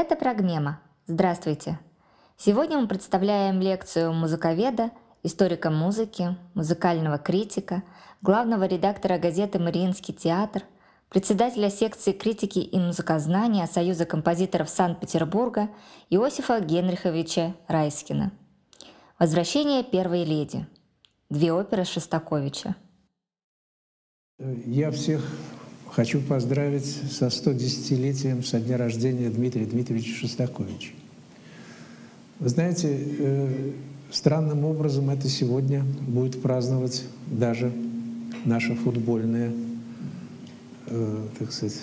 Это Прогмема. Здравствуйте. Сегодня мы представляем лекцию музыковеда, историка музыки, музыкального критика, главного редактора газеты «Мариинский театр», председателя секции критики и музыкознания Союза композиторов Санкт-Петербурга Иосифа Генриховича Райскина. «Возвращение первой леди». Две оперы Шостаковича. Я всех хочу поздравить со 110-летием со дня рождения Дмитрия Дмитриевича Шостаковича. Вы знаете, э, странным образом это сегодня будет праздновать даже наша футбольная, э, так сказать,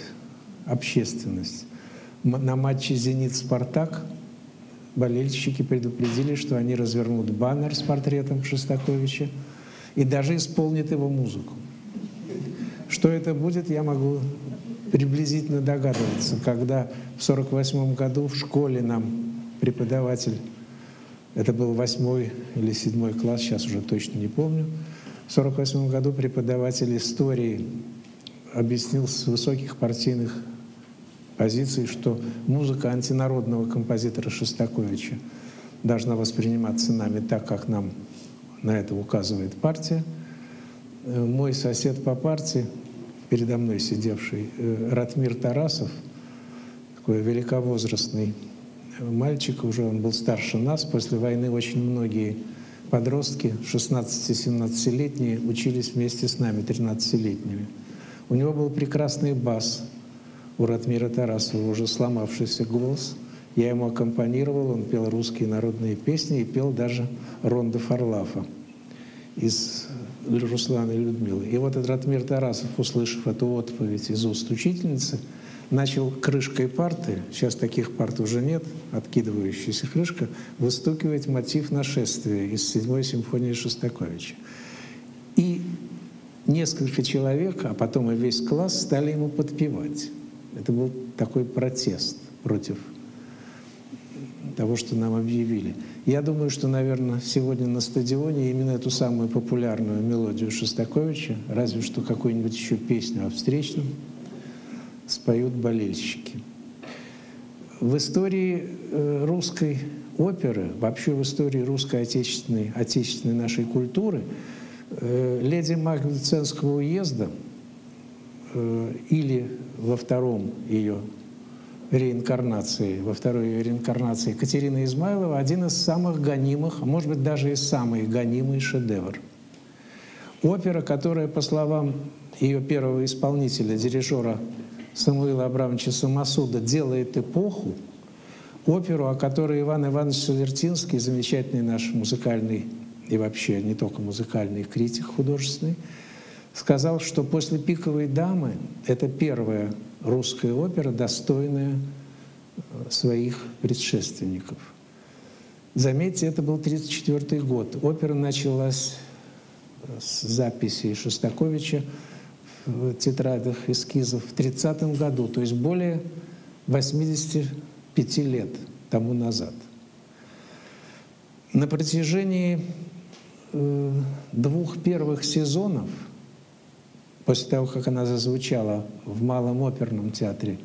общественность. На матче «Зенит-Спартак» болельщики предупредили, что они развернут баннер с портретом Шостаковича и даже исполнят его музыку. Что это будет, я могу приблизительно догадываться, когда в 1948 году в школе нам преподаватель, это был восьмой или седьмой класс, сейчас уже точно не помню, в 1948 году преподаватель истории объяснил с высоких партийных позиций, что музыка антинародного композитора Шостаковича должна восприниматься нами так, как нам на это указывает партия – мой сосед по партии, передо мной сидевший, э, Ратмир Тарасов, такой великовозрастный мальчик, уже он был старше нас, после войны очень многие подростки, 16-17-летние, учились вместе с нами, 13-летними. У него был прекрасный бас у Ратмира Тарасова, уже сломавшийся голос. Я ему аккомпанировал, он пел русские народные песни и пел даже Ронда Фарлафа из Руслана и Людмилы. И вот этот Ратмир Тарасов, услышав эту отповедь из уст учительницы, начал крышкой парты, сейчас таких парт уже нет, откидывающаяся крышка, выстукивать мотив нашествия из седьмой симфонии Шостаковича. И несколько человек, а потом и весь класс стали ему подпевать. Это был такой протест против того, что нам объявили. Я думаю, что, наверное, сегодня на стадионе именно эту самую популярную мелодию Шостаковича, разве что какую-нибудь еще песню о встречном, споют болельщики. В истории э, русской оперы, вообще в истории русской отечественной, отечественной нашей культуры, э, леди Магниценского уезда э, или во втором ее реинкарнации, во второй реинкарнации Катерина Измайлова, один из самых гонимых, а может быть даже и самый гонимый шедевр. Опера, которая, по словам ее первого исполнителя, дирижера Самуила Абрамовича Самосуда, делает эпоху, оперу, о которой Иван Иванович Сулертинский, замечательный наш музыкальный и вообще не только музыкальный критик художественный, сказал, что после «Пиковой дамы» это первая русская опера, достойная э, своих предшественников. Заметьте, это был 1934 год. Опера началась э, с записей Шостаковича в тетрадях эскизов в 30 году, то есть более 85 лет тому назад. На протяжении э, двух первых сезонов – после того, как она зазвучала в Малом оперном театре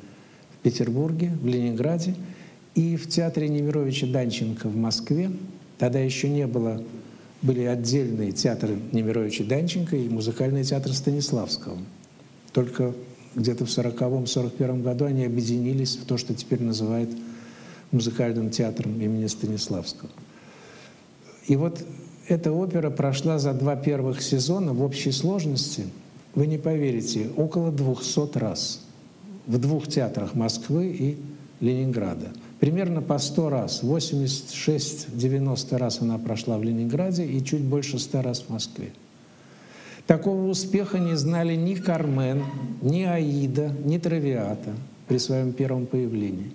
в Петербурге, в Ленинграде и в театре Немировича Данченко в Москве. Тогда еще не было, были отдельные театры Немировича Данченко и музыкальный театр Станиславского. Только где-то в 40-41 году они объединились в то, что теперь называют музыкальным театром имени Станиславского. И вот эта опера прошла за два первых сезона в общей сложности – вы не поверите, около 200 раз в двух театрах Москвы и Ленинграда. Примерно по 100 раз, 86-90 раз она прошла в Ленинграде и чуть больше 100 раз в Москве. Такого успеха не знали ни Кармен, ни Аида, ни Травиата при своем первом появлении.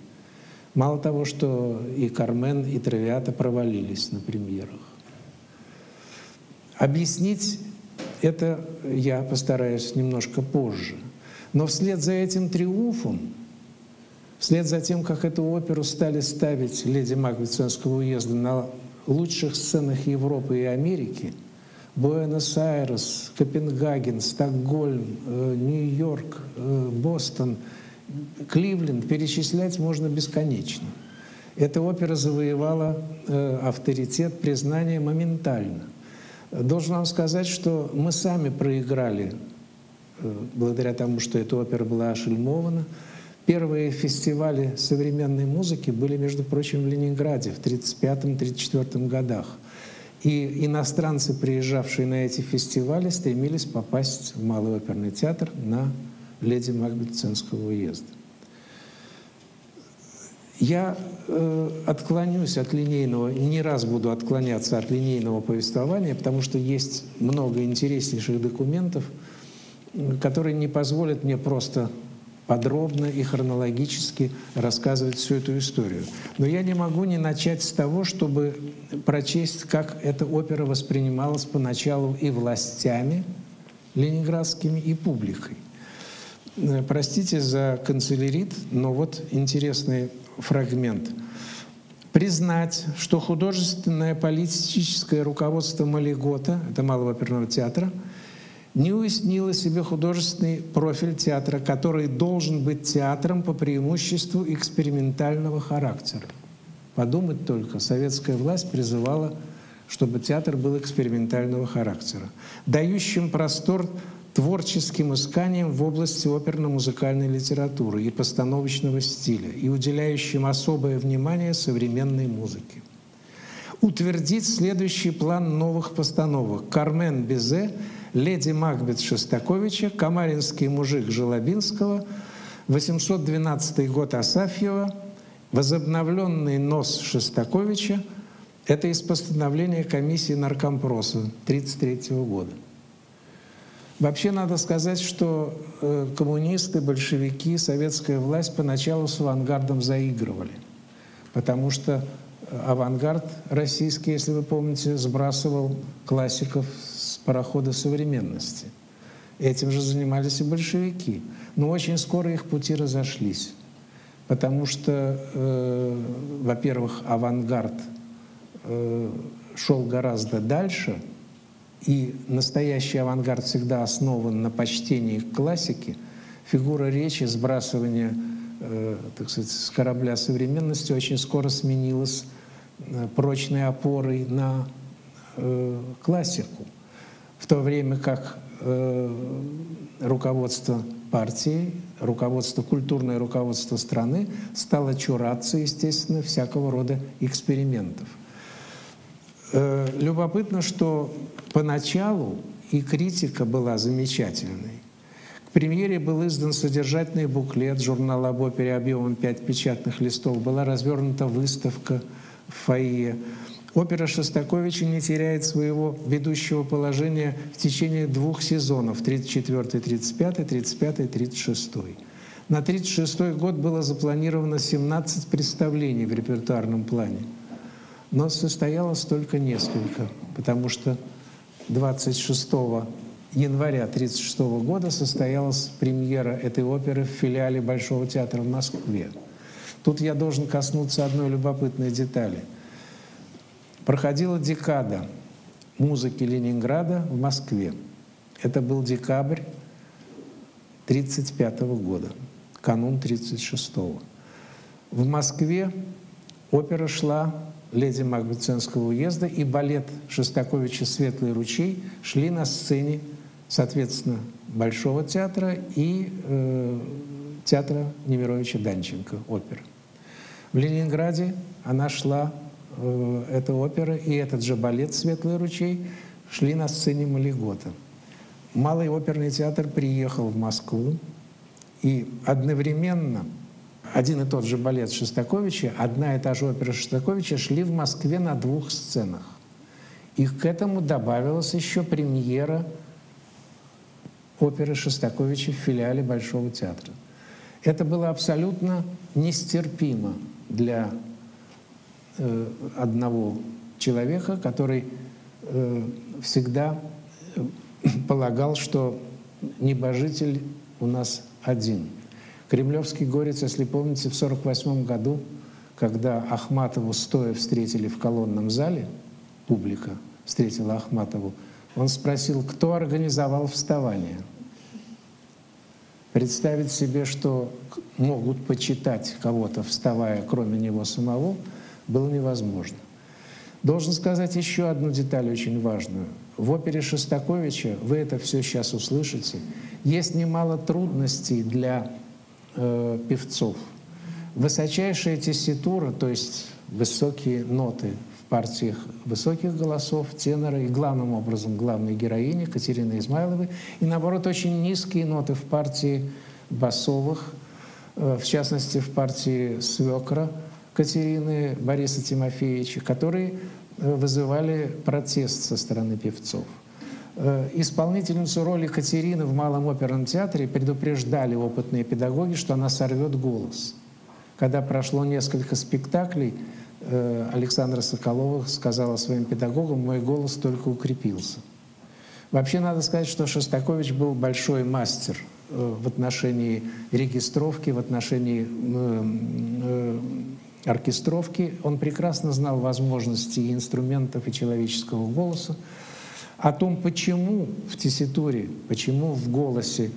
Мало того, что и Кармен, и Травиата провалились на премьерах. Объяснить это я постараюсь немножко позже. Но вслед за этим триумфом, вслед за тем, как эту оперу стали ставить леди Магвиценского уезда на лучших сценах Европы и Америки, Буэнос-Айрес, Копенгаген, Стокгольм, э, Нью-Йорк, э, Бостон Кливленд, перечислять можно бесконечно. Эта опера завоевала э, авторитет, признание моментально. Должен вам сказать, что мы сами проиграли, э, благодаря тому, что эта опера была ошельмована. Первые фестивали современной музыки были, между прочим, в Ленинграде в 1935-1934 годах. И иностранцы, приезжавшие на эти фестивали, стремились попасть в Малый оперный театр на леди Макбет Ценского уезда. Я э, отклонюсь от линейного, не раз буду отклоняться от линейного повествования, потому что есть много интереснейших документов, которые не позволят мне просто подробно и хронологически рассказывать всю эту историю. Но я не могу не начать с того, чтобы прочесть, как эта опера воспринималась поначалу и властями ленинградскими, и публикой. Э, простите за канцелярит, но вот интересный фрагмент. Признать, что художественное политическое руководство Малигота, это Малого оперного театра, не уяснило себе художественный профиль театра, который должен быть театром по преимуществу экспериментального характера. Подумать только, советская власть призывала, чтобы театр был экспериментального характера, дающим простор творческим исканием в области оперно-музыкальной литературы и постановочного стиля и уделяющим особое внимание современной музыке. Утвердить следующий план новых постановок. «Кармен Безе», «Леди Макбет» Шостаковича, «Камаринский мужик» Желобинского, 812 год Асафьева, возобновленный нос Шостаковича. Это из постановления комиссии наркомпроса 1933 года. Вообще надо сказать, что э, коммунисты, большевики, советская власть поначалу с авангардом заигрывали, потому что э, авангард российский, если вы помните, сбрасывал классиков с парохода современности. Этим же занимались и большевики. Но очень скоро их пути разошлись, потому что, э, во-первых, авангард э, шел гораздо дальше — и настоящий авангард всегда основан на почтении к классике, фигура речи, сбрасывание э, так сказать, с корабля современности очень скоро сменилась э, прочной опорой на э, классику. В то время как э, руководство партии, руководство, культурное руководство страны стало чураться, естественно, всякого рода экспериментов. Э, любопытно, что поначалу и критика была замечательной. К премьере был издан содержательный буклет журнала об опере объемом 5 печатных листов, была развернута выставка в фойе. Опера Шостаковича не теряет своего ведущего положения в течение двух сезонов 34, 35, 35, 36. На 36 год было запланировано 17 представлений в репертуарном плане. Но состоялось только несколько, потому что 26 января 1936 года состоялась премьера этой оперы в филиале Большого театра в Москве. Тут я должен коснуться одной любопытной детали. Проходила декада музыки Ленинграда в Москве. Это был декабрь 1935 года, канун 1936. В Москве опера шла леди Магбеценского уезда и балет Шостаковича «Светлый ручей» шли на сцене, соответственно, Большого театра и э, театра Немировича Данченко, опера. В Ленинграде она шла, э, эта опера и этот же балет «Светлый ручей» шли на сцене Малигота. Малый оперный театр приехал в Москву, и одновременно один и тот же балет Шостаковича, одна и та же опера Шостаковича шли в Москве на двух сценах. И к этому добавилась еще премьера оперы Шостаковича в филиале Большого театра. Это было абсолютно нестерпимо для э, одного человека, который э, всегда э, полагал, что небожитель у нас один – Кремлевский горец, если помните, в 1948 году, когда Ахматову стоя встретили в колонном зале, публика встретила Ахматову, он спросил, кто организовал вставание. Представить себе, что могут почитать кого-то, вставая, кроме него самого, было невозможно. Должен сказать еще одну деталь очень важную. В опере Шостаковича, вы это все сейчас услышите, есть немало трудностей для э, певцов. Высочайшая тесситура, то есть высокие ноты в партиях высоких голосов, тенора и главным образом главной героини Катерины Измайловой, и наоборот очень низкие ноты в партии басовых, э, в частности в партии свекра Катерины Бориса Тимофеевича, которые э, вызывали протест со стороны певцов. Э, исполнительницу роли Катерины в Малом оперном театре предупреждали опытные педагоги, что она сорвет голос. Когда прошло несколько спектаклей, э, Александра Соколова сказала своим педагогам, мой голос только укрепился. Вообще надо сказать, что Шостакович был большой мастер э, в отношении регистровки, в отношении оркестровки. Он прекрасно знал возможности инструментов, и человеческого голоса. О том, почему в тесситуре, почему в голосе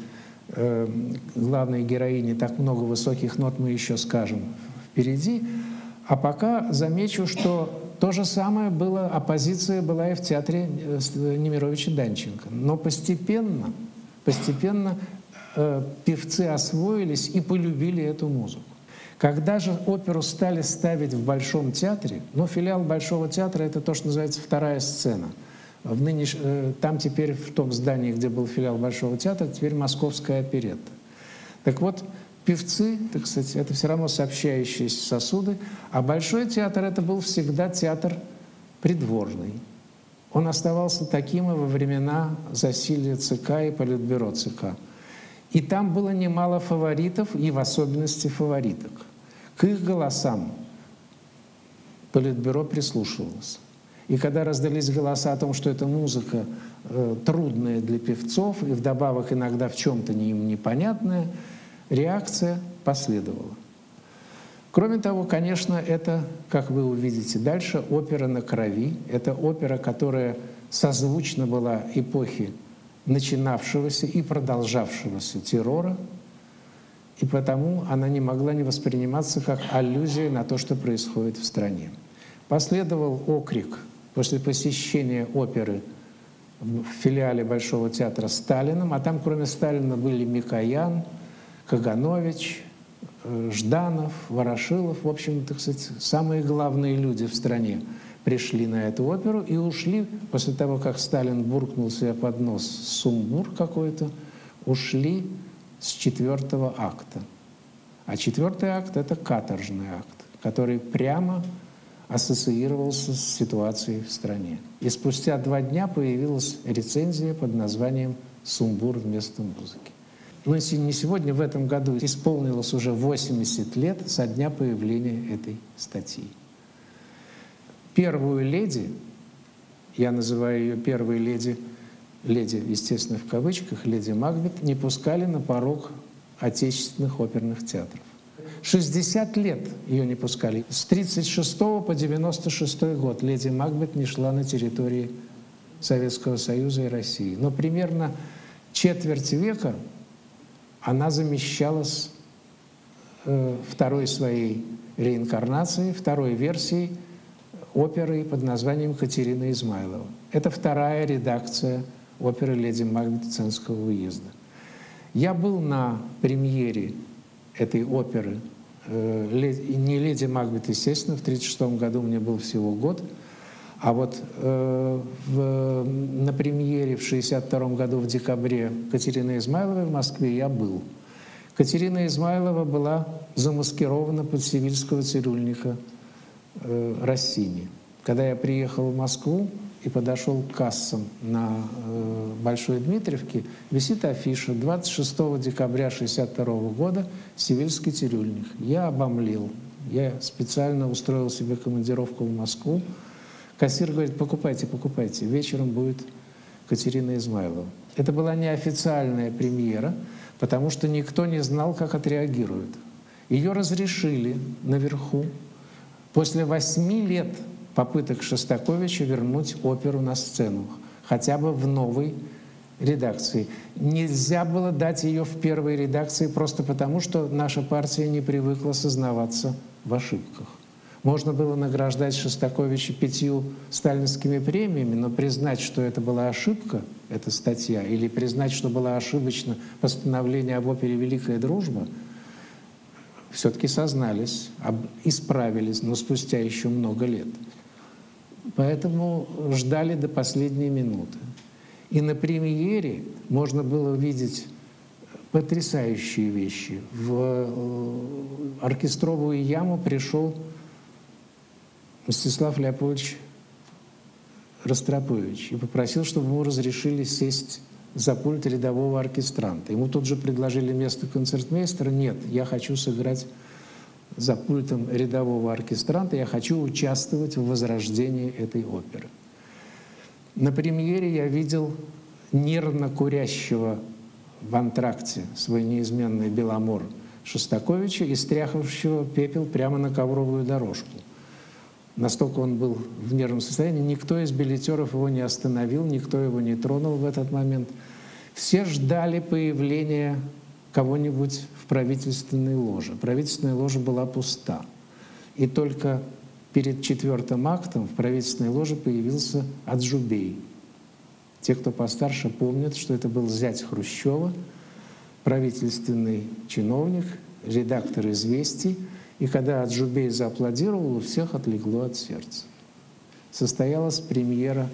э, главной героини так много высоких нот, мы еще скажем впереди. А пока замечу, что то же самое было, оппозиция была и в театре э, Немировича Данченко. Но постепенно, постепенно э, певцы освоились и полюбили эту музыку. Когда же оперу стали ставить в Большом театре, ну, филиал Большого театра — это то, что называется вторая сцена — в нынеш... Э, там теперь в том здании, где был филиал Большого театра, теперь Московская оперетта. Так вот, певцы, так сказать, это все равно сообщающиеся сосуды, а Большой театр это был всегда театр придворный. Он оставался таким и во времена засилия ЦК и Политбюро ЦК. И там было немало фаворитов, и в особенности фавориток. К их голосам Политбюро прислушивалось. И когда раздались голоса о том, что эта музыка э, трудная для певцов и вдобавок иногда в чем-то не, им непонятная, реакция последовала. Кроме того, конечно, это, как вы увидите дальше, опера на крови. Это опера, которая созвучна была эпохе начинавшегося и продолжавшегося террора, и потому она не могла не восприниматься как аллюзия на то, что происходит в стране. Последовал окрик после посещения оперы в филиале Большого театра Сталином, а там кроме Сталина были Микоян, Каганович, э, Жданов, Ворошилов, в общем, так сказать, самые главные люди в стране пришли на эту оперу и ушли, после того, как Сталин буркнул себе под нос сумбур какой-то, ушли с четвертого акта. А четвертый акт — это каторжный акт, который прямо ассоциировался с ситуацией в стране. И спустя два дня появилась рецензия под названием «Сумбур вместо музыки». Но не сегодня, в этом году исполнилось уже 80 лет со дня появления этой статьи. Первую леди, я называю ее первой леди, леди, естественно, в кавычках, леди Макбет, не пускали на порог отечественных оперных театров. 60 лет ее не пускали. С 36 по 96 год леди Макбет не шла на территории Советского Союза и России. Но примерно четверть века она замещалась э, второй своей реинкарнацией, второй версией оперы под названием «Катерина Измайлова». Это вторая редакция оперы «Леди Макбет» Ценского уезда. Я был на премьере этой оперы. Э, не «Леди Макбет», естественно, в 1936 году мне был всего год, а вот э, в, на премьере в 1962 году в декабре Катерины Измайловой в Москве я был. Катерина Измайлова была замаскирована под сивильского цирюльника э, Россини. Когда я приехал в Москву, и подошел к кассам на э, Большой Дмитриевке, висит афиша 26 декабря 1962 года «Сивильский цирюльник». Я обомлел. Я специально устроил себе командировку в Москву. Кассир говорит, покупайте, покупайте, вечером будет Катерина Измайлова. Это была неофициальная премьера, потому что никто не знал, как отреагируют. Ее разрешили наверху. После восьми лет попыток Шостаковича вернуть оперу на сцену, хотя бы в новой редакции. Нельзя было дать ее в первой редакции просто потому, что наша партия не привыкла сознаваться в ошибках. Можно было награждать Шостаковича пятью сталинскими премиями, но признать, что это была ошибка, эта статья, или признать, что была ошибочно постановление об опере «Великая дружба», все-таки сознались, исправились, но спустя еще много лет. Поэтому ждали до последней минуты. И на премьере можно было увидеть потрясающие вещи. В э, оркестровую яму пришел Мстислав Леопольдович Ростропович и попросил, чтобы ему разрешили сесть за пульт рядового оркестранта. Ему тут же предложили место концертмейстера. Нет, я хочу сыграть за пультом рядового оркестранта, я хочу участвовать в возрождении этой оперы. На премьере я видел нервно курящего в антракте свой неизменный Беломор Шостаковича и стряхавшего пепел прямо на ковровую дорожку. Настолько он был в нервном состоянии, никто из билетеров его не остановил, никто его не тронул в этот момент. Все ждали появления кого-нибудь в правительственной ложе. Правительственная ложа была пуста. И только перед четвертым актом в правительственной ложе появился Аджубей. Те, кто постарше, помнят, что это был зять Хрущева, правительственный чиновник, редактор «Известий», и когда Аджубей зааплодировал, у всех отлегло от сердца. Состоялась премьера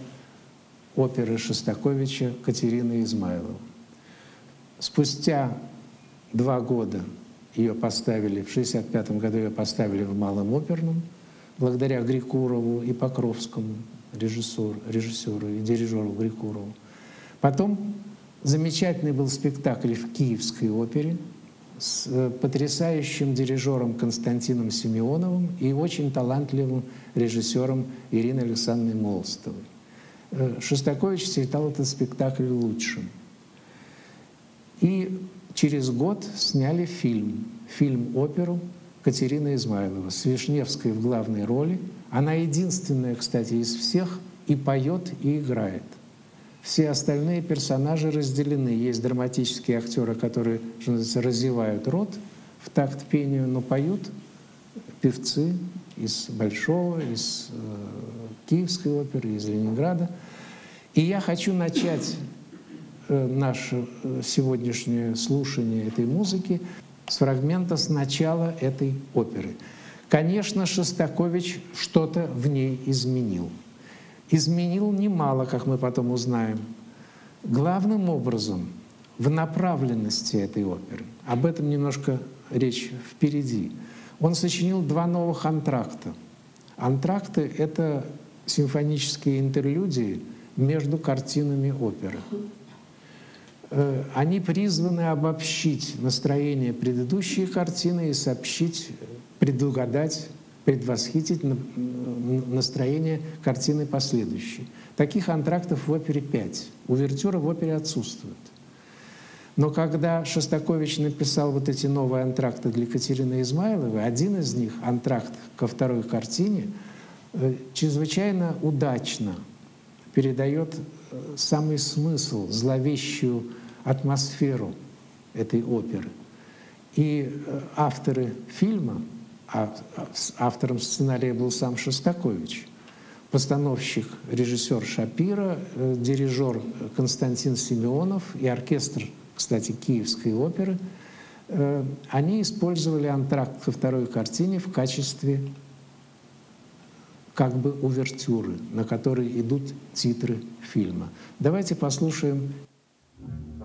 оперы Шостаковича «Катерина Измайлова». Спустя два года ее поставили, в 1965 году ее поставили в Малом оперном, благодаря Грикурову и Покровскому, режиссеру, режиссеру и дирижеру Грикурову. Потом замечательный был спектакль в Киевской опере – с э, потрясающим дирижером Константином Семеновым и очень талантливым режиссером Ириной Александровной Молстовой. Э, Шостакович считал этот спектакль лучшим. И через год сняли фильм, фильм-оперу Катерина Измайлова с Вишневской в главной роли. Она единственная, кстати, из всех и поет, и играет. Все остальные персонажи разделены. Есть драматические актеры, которые, разевают рот в такт пению, но поют певцы из Большого, из э, Киевской оперы, из Ленинграда. И я хочу начать наше э, сегодняшнее слушание этой музыки с фрагмента с начала этой оперы. Конечно, Шостакович что-то в ней изменил – изменил немало, как мы потом узнаем. Главным образом в направленности этой оперы. Об этом немножко речь впереди. Он сочинил два новых антракта. Антракты — это симфонические интерлюдии между картинами оперы. Э, они призваны обобщить настроение предыдущей картины и сообщить, предугадать предвосхитить настроение картины последующей. Таких антрактов в опере пять. Увертюра в опере отсутствует. Но когда Шостакович написал вот эти новые антракты для Катерины Измайловой, один из них, антракт ко второй картине, э, чрезвычайно удачно передает э, самый смысл, зловещую атмосферу этой оперы. И э, авторы фильма а автором сценария был сам Шостакович. Постановщик, режиссер Шапира, э, дирижер Константин Симеонов и оркестр, кстати, Киевской оперы, э, они использовали антракт ко второй картине в качестве как бы увертюры, на которой идут титры фильма. Давайте послушаем Вот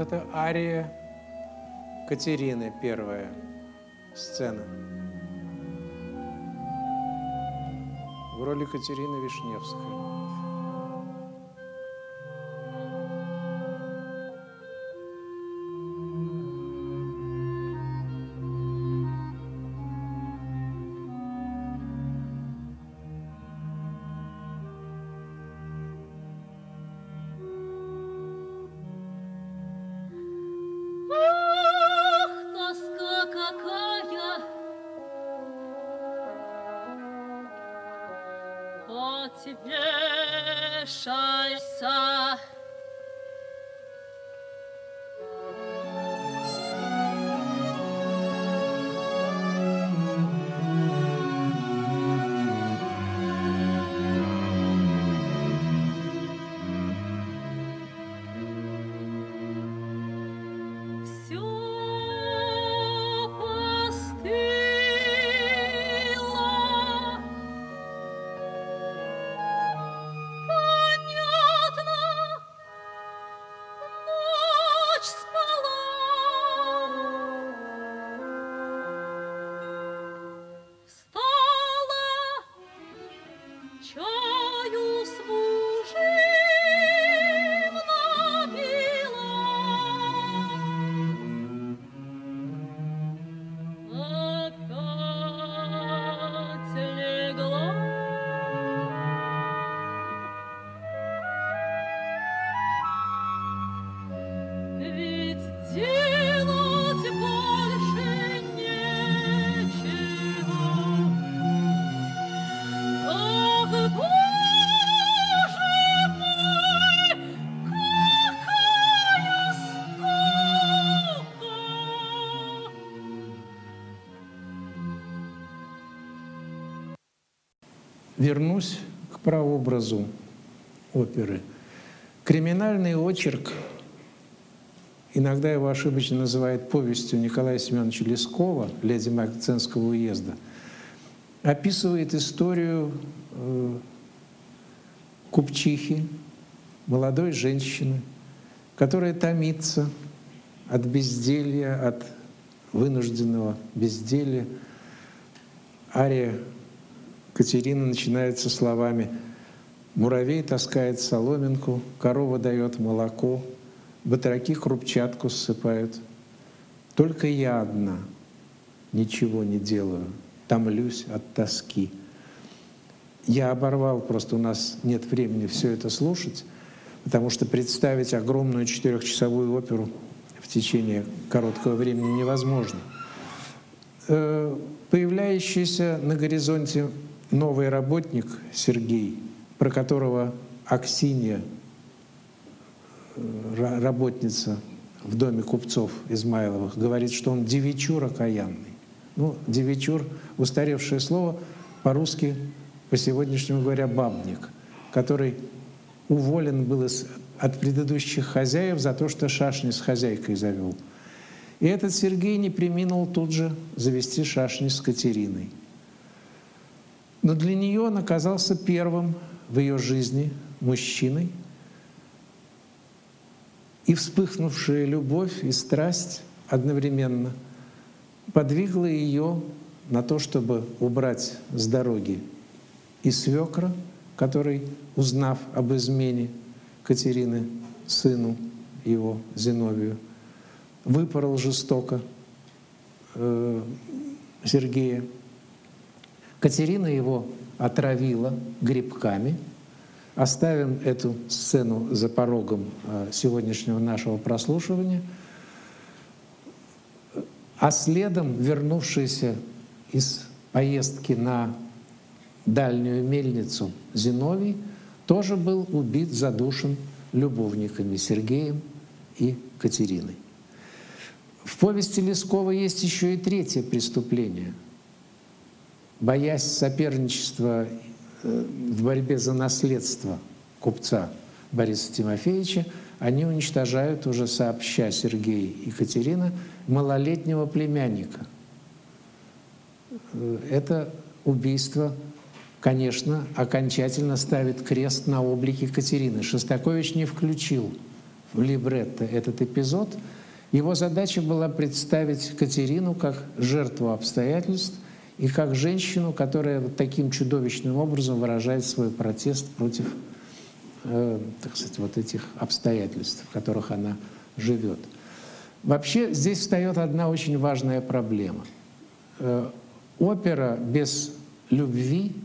это ария Катерины, первая сцена. В роли Катерины Вишневской. Тебе шальса Вернусь к прообразу оперы. Криминальный очерк, иногда его ошибочно называют повестью Николая Семеновича Лескова, леди Макценского уезда, описывает историю э, купчихи, молодой женщины, которая томится от безделья, от вынужденного безделья. Ария Катерина начинается словами «Муравей таскает соломинку, корова дает молоко, батраки крупчатку ссыпают. Только я одна ничего не делаю, томлюсь от тоски». Я оборвал, просто у нас нет времени все это слушать, потому что представить огромную четырехчасовую оперу в течение короткого времени невозможно. Э, Появляющийся на горизонте новый работник Сергей, про которого Аксинья, э, ра- работница в доме купцов Измайловых, говорит, что он девичур окаянный. Ну, девичур, устаревшее слово, по-русски, по сегодняшнему говоря, бабник, который уволен был из- от предыдущих хозяев за то, что шашни с хозяйкой завел. И этот Сергей не приминул тут же завести шашни с Катериной. Но для нее он оказался первым в ее жизни мужчиной, и вспыхнувшая любовь и страсть одновременно подвигла ее на то, чтобы убрать с дороги и свекра, который, узнав об измене Катерины сыну его Зиновию, выпорол жестоко э, Сергея. Катерина его отравила грибками. Оставим эту сцену за порогом э, сегодняшнего нашего прослушивания. А следом вернувшийся из поездки на дальнюю мельницу Зиновий тоже был убит, задушен любовниками Сергеем и Катериной. В повести Лескова есть еще и третье преступление. Боясь соперничества э, в борьбе за наследство купца Бориса Тимофеевича, они уничтожают уже сообща Сергей и Катерина малолетнего племянника. Э, это убийство, конечно, окончательно ставит крест на облике Катерины. Шостакович не включил в либретто этот эпизод. Его задача была представить Катерину как жертву обстоятельств и как женщину, которая вот таким чудовищным образом выражает свой протест против э, так сказать, вот этих обстоятельств, в которых она живет. Вообще здесь встает одна очень важная проблема. Э, опера без любви,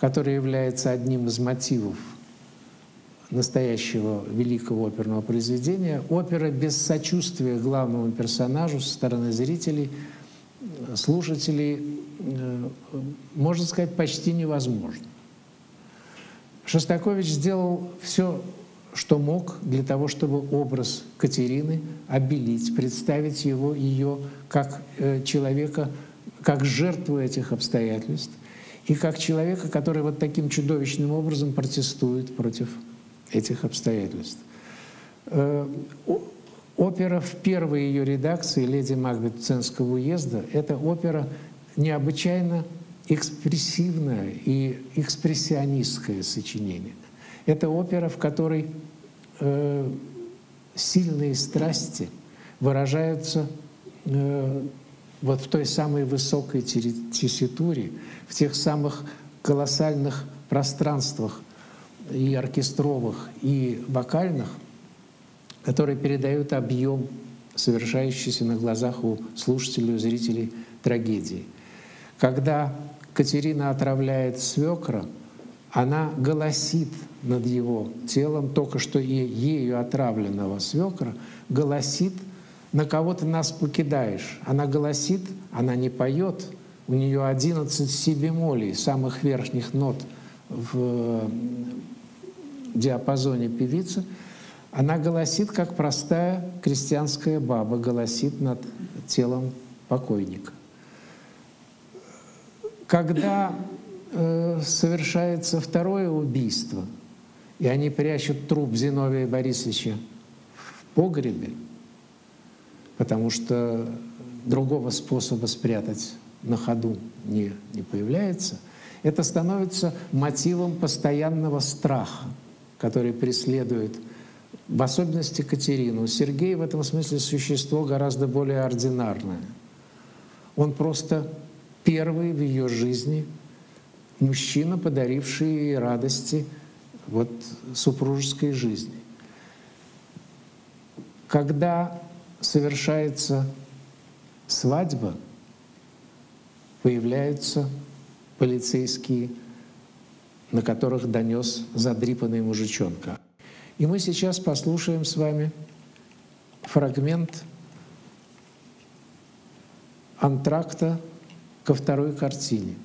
которая является одним из мотивов настоящего великого оперного произведения, опера без сочувствия главному персонажу со стороны зрителей, слушателей, можно сказать, почти невозможно. Шостакович сделал все, что мог для того, чтобы образ Катерины обелить, представить его, ее как э, человека, как жертву этих обстоятельств и как человека, который вот таким чудовищным образом протестует против этих обстоятельств. Э, опера в первой ее редакции «Леди Макбет Ценского уезда» — это опера необычайно экспрессивное и экспрессионистское сочинение. Это опера, в которой э, сильные страсти выражаются э, вот в той самой высокой тесситуре, в тех самых колоссальных пространствах и оркестровых, и вокальных, которые передают объем совершающийся на глазах у слушателей, у зрителей трагедии. Когда Катерина отравляет свекра, она голосит над его телом, только что ею отравленного свекра, голосит, на кого ты нас покидаешь. Она голосит, она не поет, у нее 11 си бемолей, самых верхних нот в диапазоне певицы. Она голосит, как простая крестьянская баба голосит над телом покойника. Когда э, совершается второе убийство, и они прячут труп Зиновия Борисовича в погребе, потому что другого способа спрятать на ходу не, не появляется, это становится мотивом постоянного страха, который преследует в особенности Катерину. Сергей в этом смысле существо гораздо более ординарное. Он просто первый в ее жизни мужчина, подаривший ей радости вот, супружеской жизни. Когда совершается свадьба, появляются полицейские, на которых донес задрипанный мужичонка. И мы сейчас послушаем с вами фрагмент антракта ко второй картине.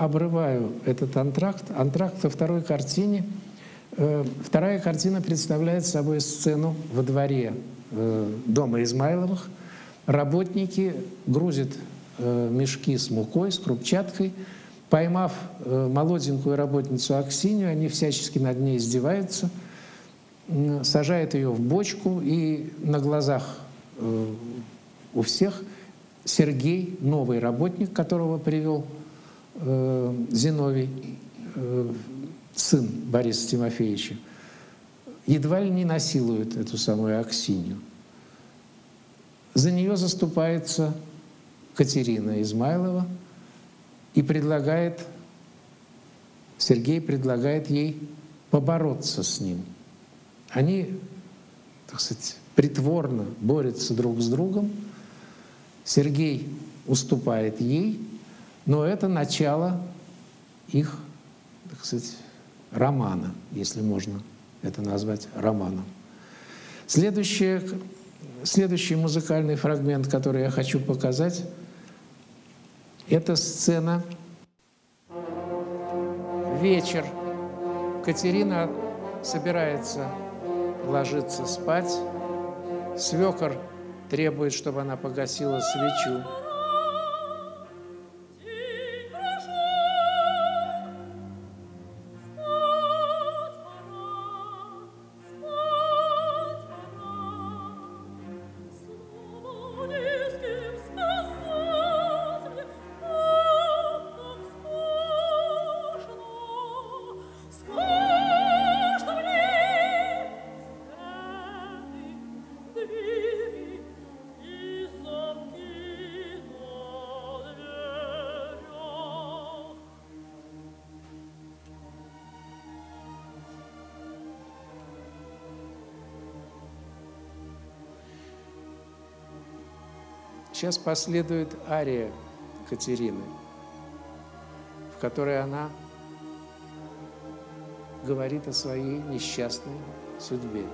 Обрываю этот антракт. Антракт во второй картине. Э, вторая картина представляет собой сцену во дворе э, дома Измайловых. Работники грузят э, мешки с мукой, с крупчаткой. Поймав молоденькую работницу Аксинию, они всячески над ней издеваются, сажают ее в бочку, и на глазах у всех Сергей, новый работник, которого привел э, Зиновий, э, сын Бориса Тимофеевича, едва ли не насилует эту самую Аксинью. За нее заступается Катерина Измайлова и предлагает, Сергей предлагает ей побороться с ним. Они, так сказать, притворно борются друг с другом. Сергей уступает ей, но это начало их, так сказать, романа, если можно это назвать романом. Следующее, следующий музыкальный фрагмент, который я хочу показать, это сцена «Вечер». Катерина собирается ложиться спать. Свекор требует, чтобы она погасила свечу. Сейчас последует ария Катерины, в которой она говорит о своей несчастной судьбе.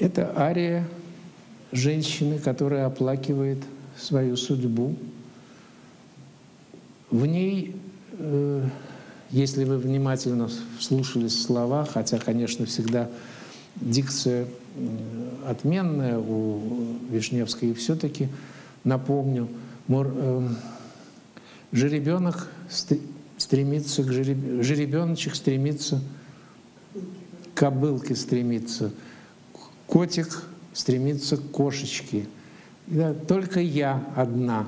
Это ария женщины, которая оплакивает свою судьбу. В ней, э, если вы внимательно слушались слова, хотя, конечно, всегда дикция э, отменная у Вишневской, и все-таки напомню, мор, э, жеребенок ст- стремится к жереб... жеребеночек стремится кобылке стремится, котик стремится к кошечке. Да, только я одна.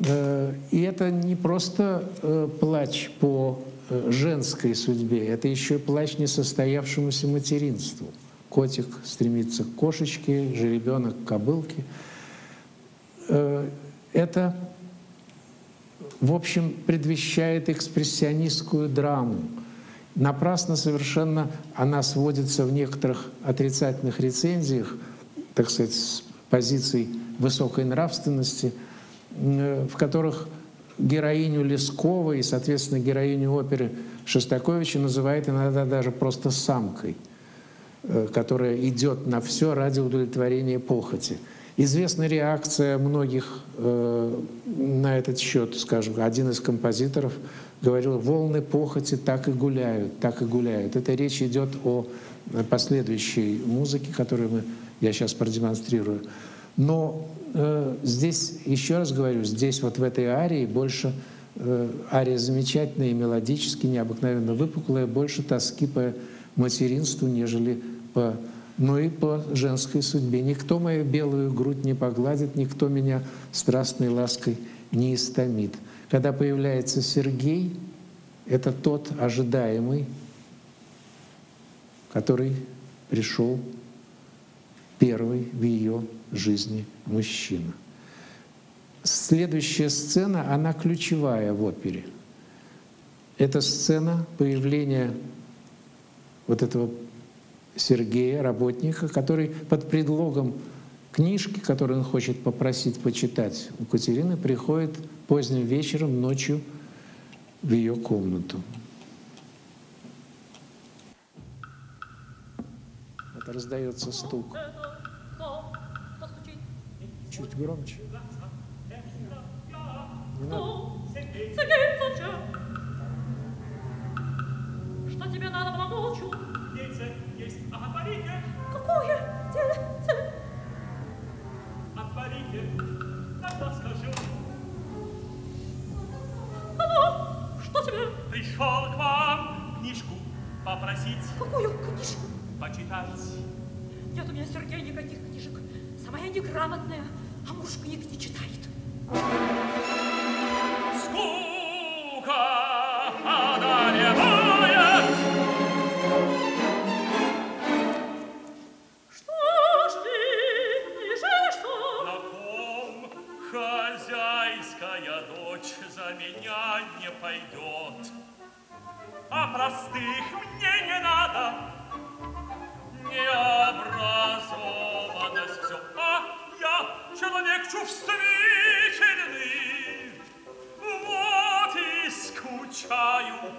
Э, И это не просто э, плач по э, женской судьбе, это еще и плач несостоявшемуся материнству. Котик стремится к кошечке, жеребенок к кобылке. Это, в общем, предвещает экспрессионистскую драму. Напрасно совершенно она сводится в некоторых отрицательных рецензиях, так сказать, с позиций высокой нравственности, э, в которых героиню Лескова и, соответственно, героиню оперы Шостаковича называют иногда даже просто самкой, э, которая идет на все ради удовлетворения похоти. Известна реакция многих э, на этот счет, скажем, один из композиторов говорил, волны похоти так и гуляют, так и гуляют. Это речь идет о последующей музыке, которую мы, я сейчас продемонстрирую. Но э, здесь, еще раз говорю, здесь вот в этой арии больше, э, ария замечательная мелодически, необыкновенно выпуклая, больше тоски по материнству, нежели по но и по женской судьбе. Никто мою белую грудь не погладит, никто меня страстной лаской не истомит. Когда появляется Сергей, это тот ожидаемый, который пришел первый в ее жизни мужчина. Следующая сцена, она ключевая в опере. Это сцена появления вот этого Сергея, работника, который под предлогом книжки, которую он хочет попросить почитать у Катерины, приходит поздним вечером, ночью в ее комнату. Это раздается стук. Чуть громче. Не надо. Что тебе надо было ночью? Яйце есть, а отворите, Какое дельце? отворите, тогда скажу. Что тебе? Пришел к вам книжку попросить Какую книжку? почитать. Нет у меня, Сергей, никаких книжек. Сама я неграмотная, а муж книг не читает. Скука не пойдет. А простых мне не надо, необразованность все. А я человек чувствительный, вот и скучаю.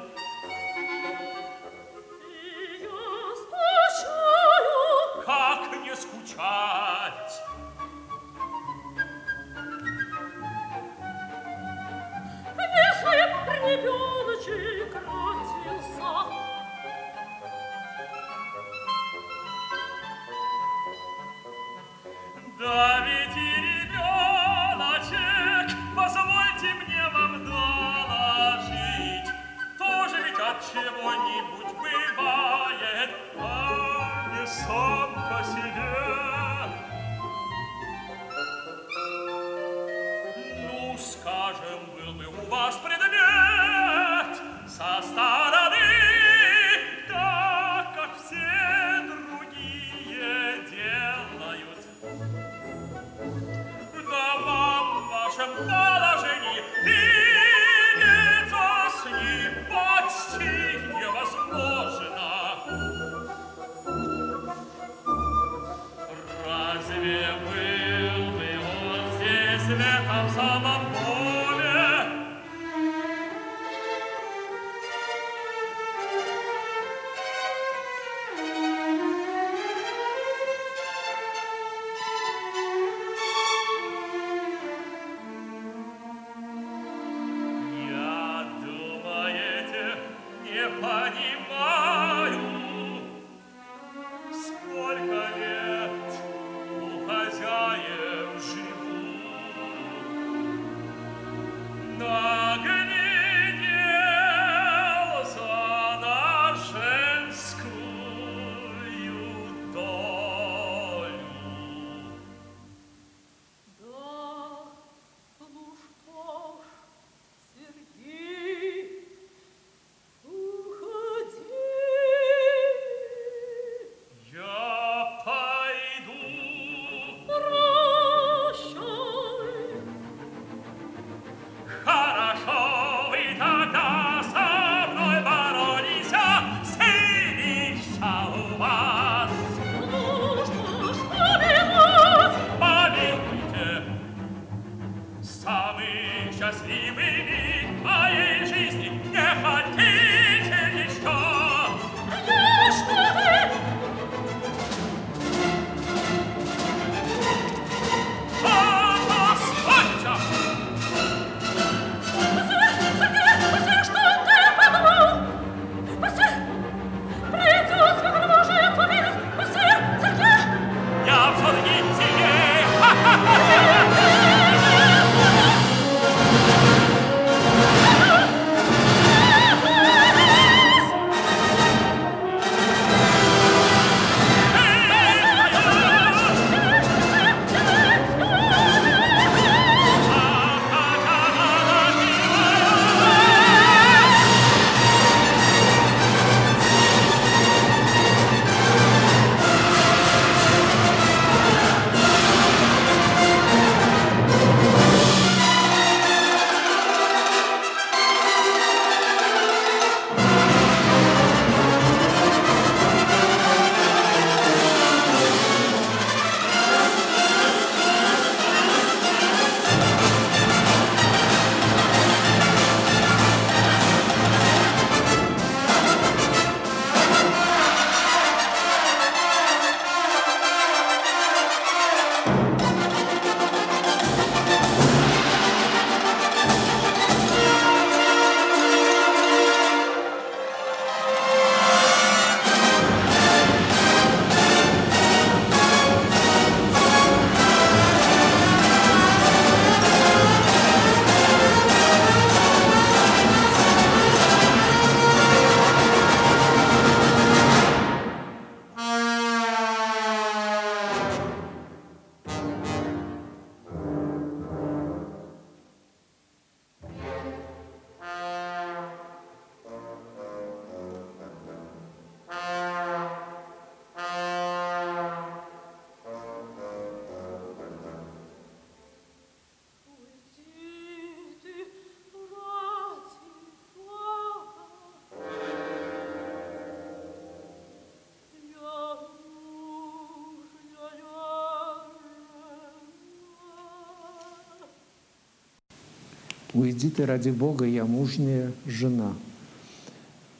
«Уйди ты, ради Бога, я мужняя жена».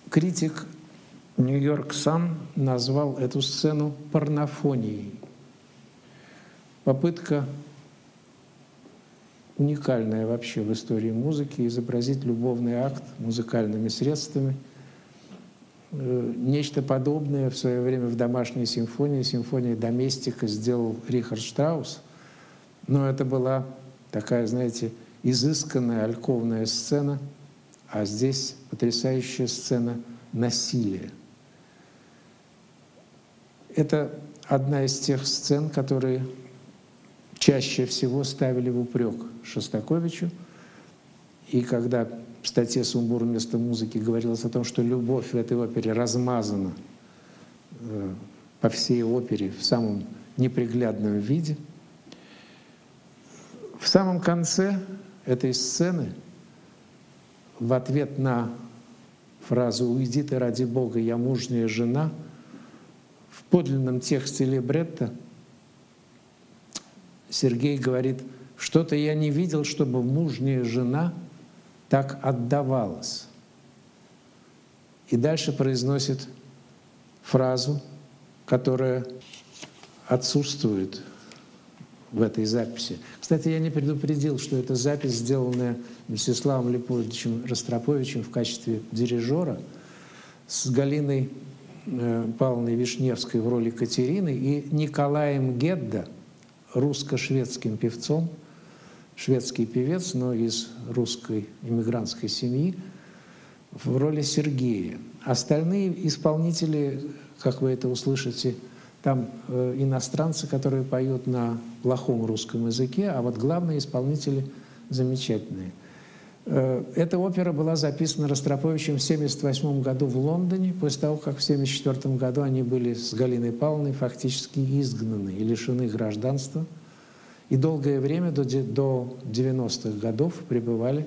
Критик Нью-Йорк Сан назвал эту сцену порнофонией. Попытка уникальная вообще в истории музыки изобразить любовный акт музыкальными средствами. Э, нечто подобное в свое время в домашней симфонии, симфонии «Доместика» сделал Рихард Штраус, но это была такая, знаете, изысканная альковная сцена, а здесь потрясающая сцена насилия. Это одна из тех сцен, которые чаще всего ставили в упрек Шостаковичу. И когда в статье «Сумбур вместо музыки» говорилось о том, что любовь в этой опере размазана э, по всей опере в самом неприглядном виде, в самом конце этой сцены в ответ на фразу «Уйди ты ради Бога, я мужняя жена» в подлинном тексте либретто Сергей говорит, что-то я не видел, чтобы мужняя жена так отдавалась. И дальше произносит фразу, которая отсутствует в этой записи. Кстати, я не предупредил, что эта запись, сделанная Мстиславом Леопольдовичем Ростроповичем в качестве дирижера с Галиной э, Павловной Вишневской в роли Катерины и Николаем Гедда, русско-шведским певцом, шведский певец, но из русской иммигрантской семьи, в роли Сергея. Остальные исполнители, как вы это услышите, там э, иностранцы, которые поют на плохом русском языке, а вот главные исполнители замечательные. Э, эта опера была записана Ростроповичем в 1978 году в Лондоне, после того, как в 1974 году они были с Галиной Павловной фактически изгнаны и лишены гражданства. И долгое время, до 90-х годов, пребывали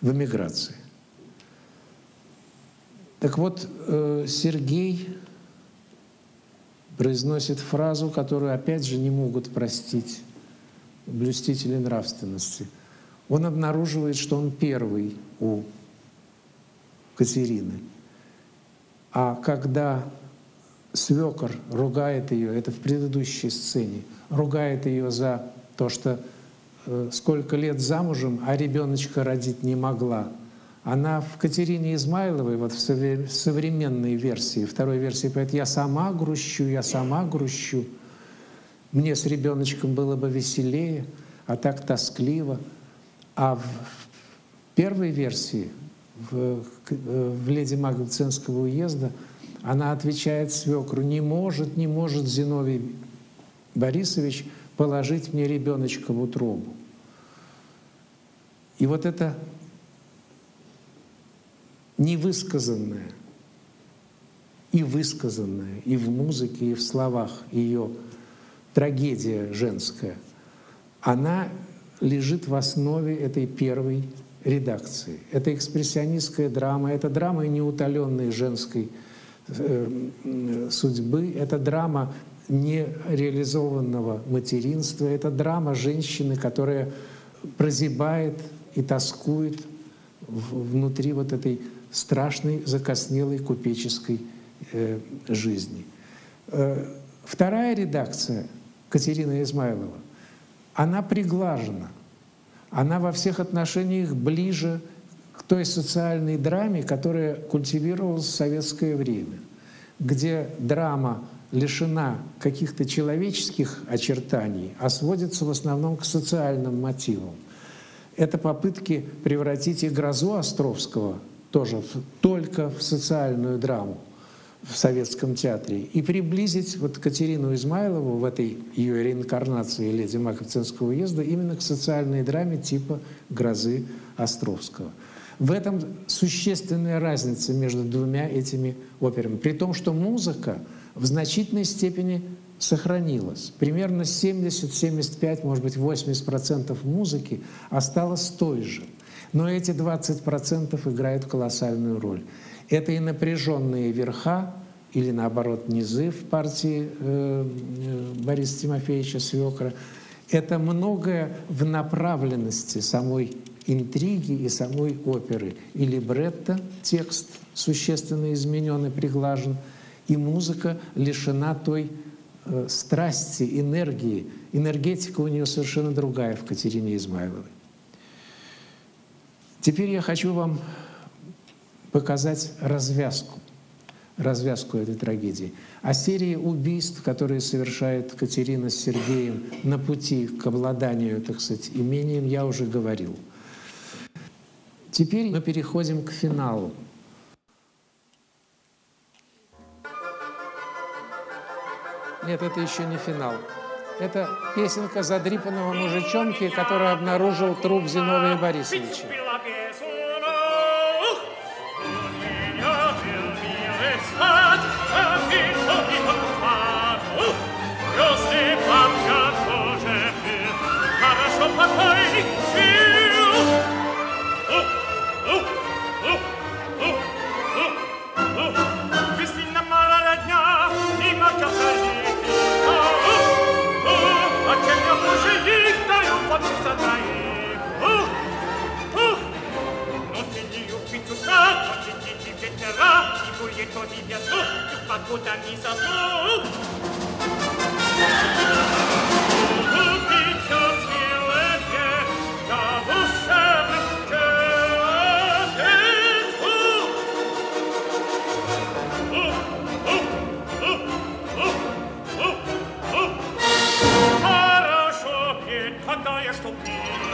в эмиграции. Так вот, э, Сергей произносит фразу, которую опять же не могут простить блюстители нравственности. Он обнаруживает, что он первый у Катерины. А когда свекор ругает ее, это в предыдущей сцене, ругает ее за то, что э, сколько лет замужем, а ребеночка родить не могла – она в Катерине Измайловой, вот в современной версии, второй версии поет «Я сама грущу, я сама грущу». Мне с ребеночком было бы веселее, а так тоскливо. А в первой версии, в, в «Леди Магнценского уезда», она отвечает свекру, не может, не может Зиновий Борисович положить мне ребеночка в утробу. И вот это невысказанное. И высказанное и в музыке, и в словах ее трагедия женская, она лежит в основе этой первой редакции. Это экспрессионистская драма, это драма неутоленной женской э, судьбы, это драма нереализованного материнства, это драма женщины, которая прозябает и тоскует внутри вот этой страшной, закоснелой купеческой э, жизни. Э, вторая редакция Катерина Измайлова, она приглажена, она во всех отношениях ближе к той социальной драме, которая культивировалась в советское время, где драма лишена каких-то человеческих очертаний, а сводится в основном к социальным мотивам. Это попытки превратить и грозу Островского тоже только в социальную драму в советском театре и приблизить вот Катерину Измайлову в этой ее реинкарнации «Леди Маковцинского уезда» именно к социальной драме типа «Грозы Островского». В этом существенная разница между двумя этими операми. При том, что музыка в значительной степени сохранилась. Примерно 70-75, может быть, 80% музыки осталось той же – но эти 20% играют колоссальную роль. Это и напряженные верха, или наоборот низы в партии э, э, Бориса Тимофеевича Свекра. Это многое в направленности самой интриги и самой оперы. И либретто, текст существенно изменен и приглажен, и музыка лишена той э, страсти, энергии. Энергетика у нее совершенно другая в Катерине Измайловой. Теперь я хочу вам показать развязку, развязку этой трагедии. О серии убийств, которые совершает Катерина с Сергеем на пути к обладанию, так сказать, имением, я уже говорил. Теперь мы переходим к финалу. Нет, это еще не финал. Это песенка задрипанного мужичонки, который обнаружил труп Зиновия Борисовича. Lieto sa su. Tutti ciocci legge, da vostre che e tu. Uh, uh, uh, uh, uh, uh. Хорошо петь, когда я что петь.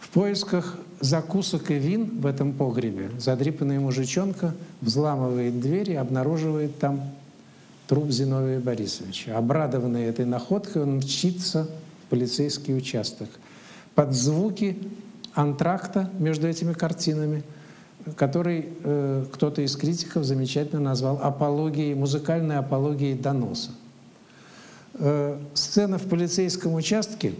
В поисках закусок и вин в этом погребе задрипанная мужичонка взламывает дверь и обнаруживает там труп Зиновия Борисовича. Обрадованный этой находкой, он мчится в полицейский участок. Под звуки антракта между этими картинами, который э, кто-то из критиков замечательно назвал апологией, музыкальной апологией доноса. Э, сцена в полицейском участке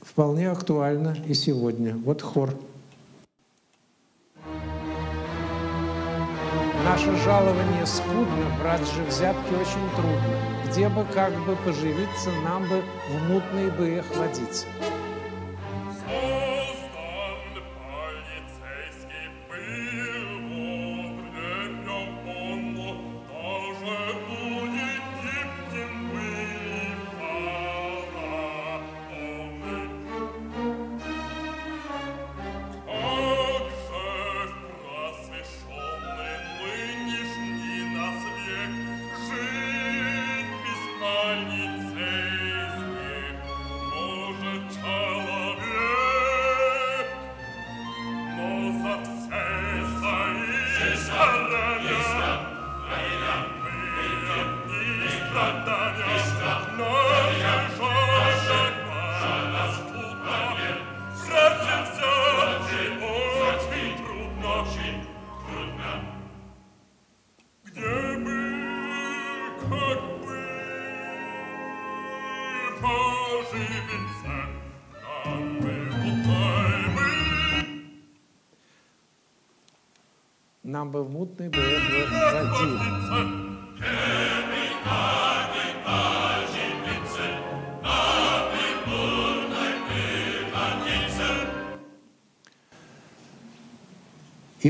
вполне актуальна и сегодня. Вот хор. Наше жалование скудно, брать же взятки очень трудно. Где бы как бы поживиться, нам бы в мутные бы их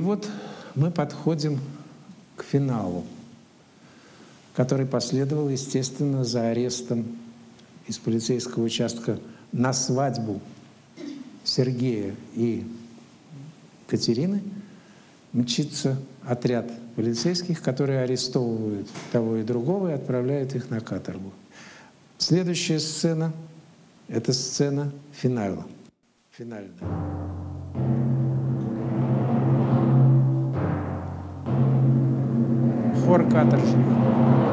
вот мы подходим к финалу, который последовал, естественно, за арестом из полицейского участка на свадьбу Сергея и Катерины мчится отряд полицейских, которые арестовывают того и другого и отправляют их на каторгу. Следующая сцена — это сцена финала. Финальная. Хор каторжников.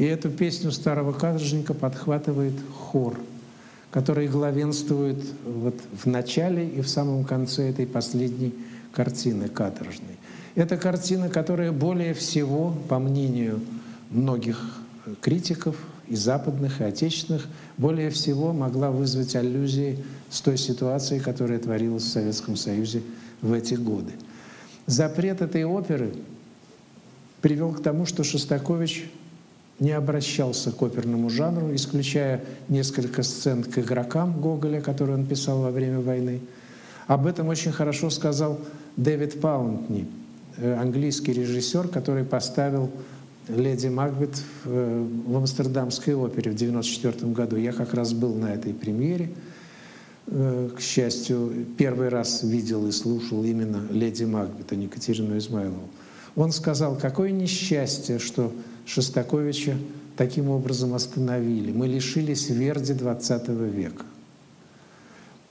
И эту песню старого каторжника подхватывает хор, который главенствует вот в начале и в самом конце этой последней картины каторжной. Это картина, которая более всего, по мнению многих критиков, и западных, и отечественных, более всего могла вызвать аллюзии с той ситуацией, которая творилась в Советском Союзе в эти годы. Запрет этой оперы привел к тому, что Шостакович не обращался к оперному жанру, исключая несколько сцен к игрокам Гоголя, которые он писал во время войны. Об этом очень хорошо сказал Дэвид Паунтни, э, английский режиссер, который поставил леди Макбет в, в Амстердамской опере в 1994 году. Я как раз был на этой премьере. Э, к счастью, первый раз видел и слушал именно леди Макбет, а не Екатерину Измайлову. Он сказал, какое несчастье, что Шостаковича таким образом остановили. Мы лишились Верди 20 века.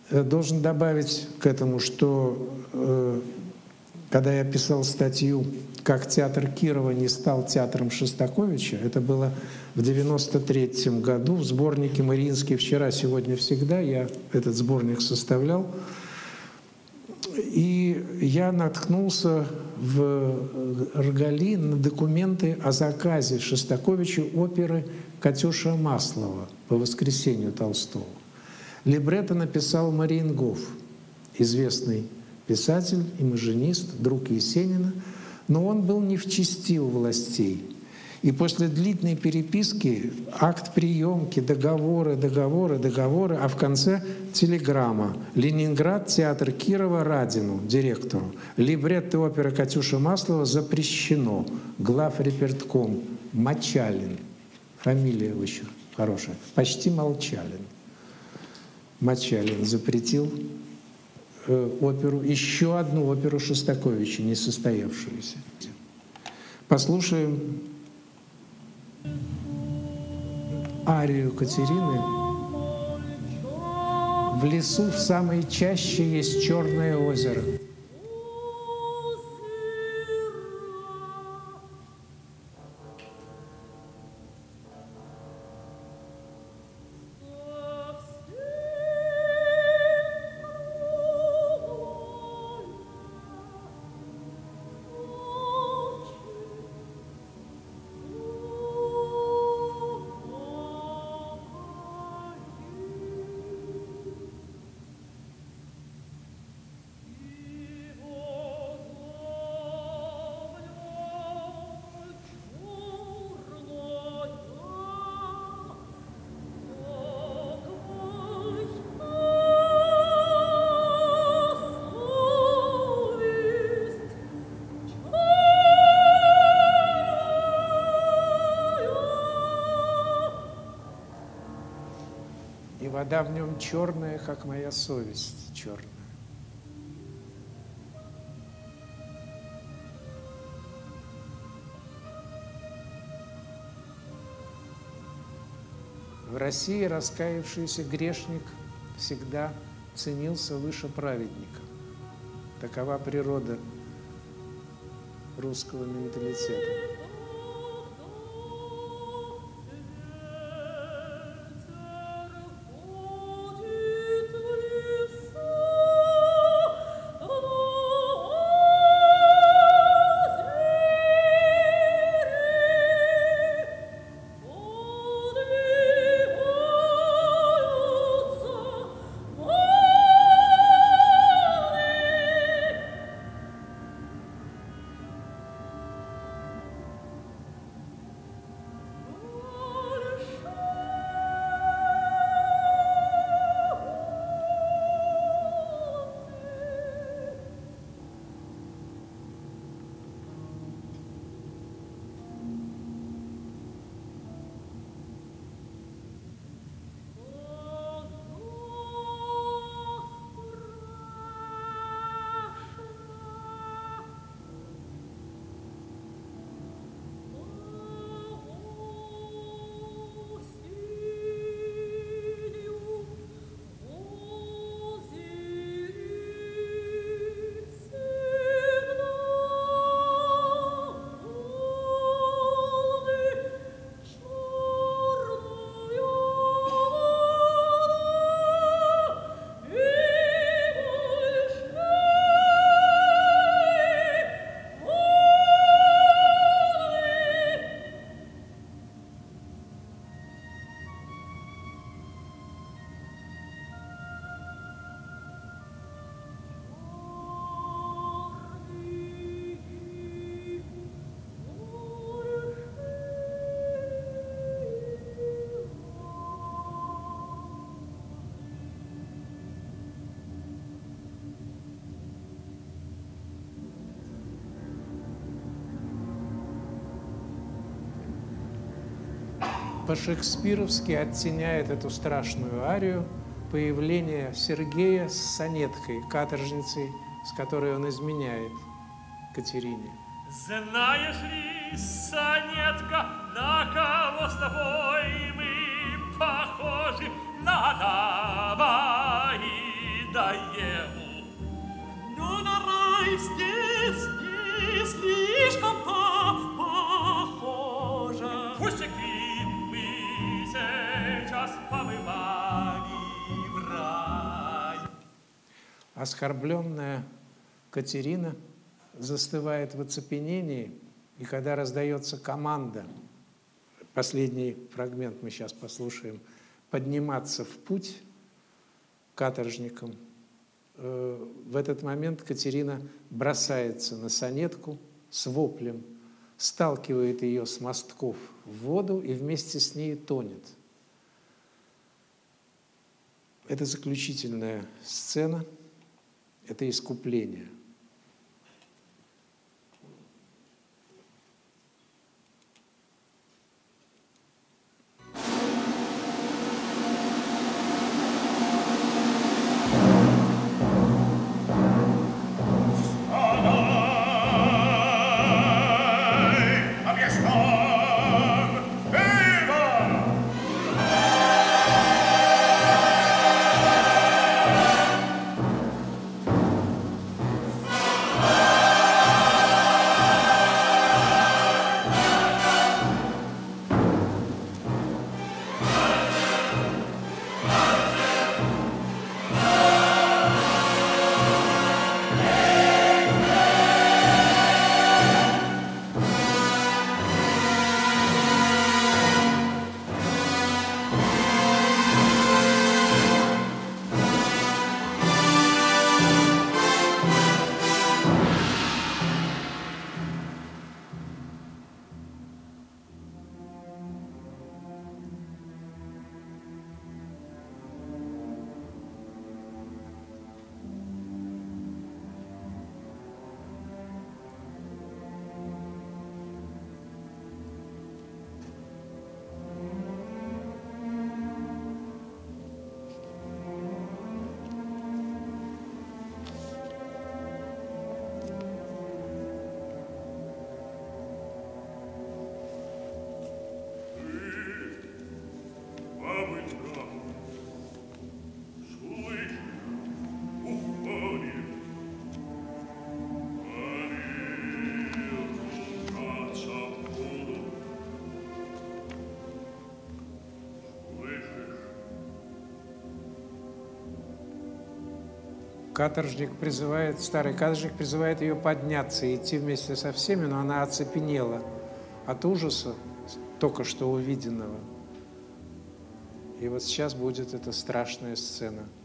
Э, должен добавить к этому, что э, когда я писал статью «Как театр Кирова не стал театром Шостаковича», это было в 93 году в сборнике «Мариинский вчера, сегодня, всегда». Я этот сборник составлял. И я наткнулся в Ргали на документы о заказе Шостаковича оперы «Катюша Маслова» по воскресенью Толстого. Либретто написал Мариенгоф, известный писатель, имажинист, друг Есенина, но он был не в чести у властей. И после длительной переписки, акт приемки, договоры, договоры, договоры, а в конце телеграмма. Ленинград, театр Кирова, Радину, директору. Либретто оперы Катюша Маслова запрещено. Глав репертком Мочалин. Фамилия очень хорошая. Почти Молчалин. Мочалин запретил Э, оперу, еще одну оперу Шостаковича, не состоявшуюся. Послушаем арию Катерины. В лесу в самой чаще есть черное озеро. Вода в нем черная, как моя совесть черная. В России раскаявшийся грешник всегда ценился выше праведника. Такова природа русского менталитета. По-шекспировски оттеняет эту страшную арию появление Сергея с сонеткой, каторжницей, с которой он изменяет Катерине. Знаешь ли, сонетка, на кого с тобой мы похожи? На Адама и на Еву. Ну, на рай Оскорбленная Катерина застывает в оцепенении, и когда раздается команда, последний фрагмент мы сейчас послушаем, подниматься в путь каторжникам, э, в этот момент Катерина бросается на сонетку с воплем, сталкивает ее с мостков в воду и вместе с ней тонет. Это заключительная сцена, это искупление – каторжник призывает, старый каторжник призывает ее подняться и идти вместе со всеми, но она оцепенела от ужаса только что увиденного. И вот сейчас будет эта страшная сцена –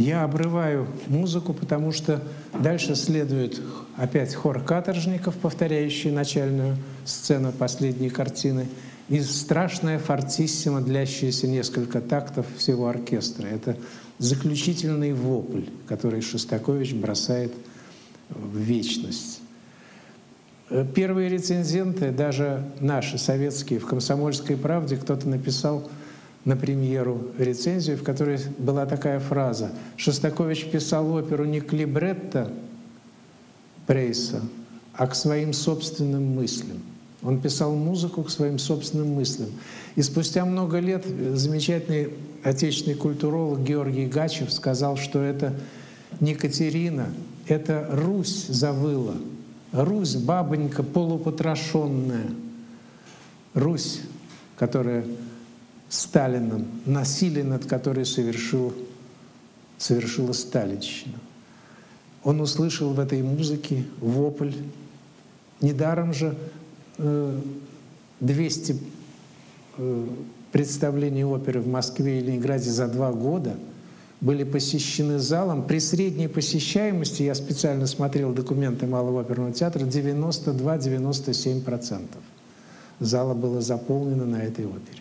Я обрываю музыку, потому что дальше следует опять хор каторжников, повторяющий начальную сцену последней картины, и страшная фортиссима, длящаяся несколько тактов всего оркестра. Это заключительный вопль, который Шостакович бросает в вечность. Первые рецензенты, даже наши советские, в «Комсомольской правде» кто-то написал на премьеру рецензию, в которой была такая фраза. Шостакович писал оперу не к либретто Прейса, а к своим собственным мыслям. Он писал музыку к своим собственным мыслям. И спустя много лет замечательный отечественный культуролог Георгий Гачев сказал, что это не Катерина, это Русь завыла. Русь, бабонька полупотрошенная. Русь, которая Сталином, насилие над которой совершил, совершила Сталинщина. Он услышал в этой музыке вопль. Недаром же 200 э, э, представлений оперы в Москве и Ленинграде за два года были посещены залом. При средней посещаемости, я специально смотрел документы Малого оперного театра, 92-97%. Зала было заполнено на этой опере.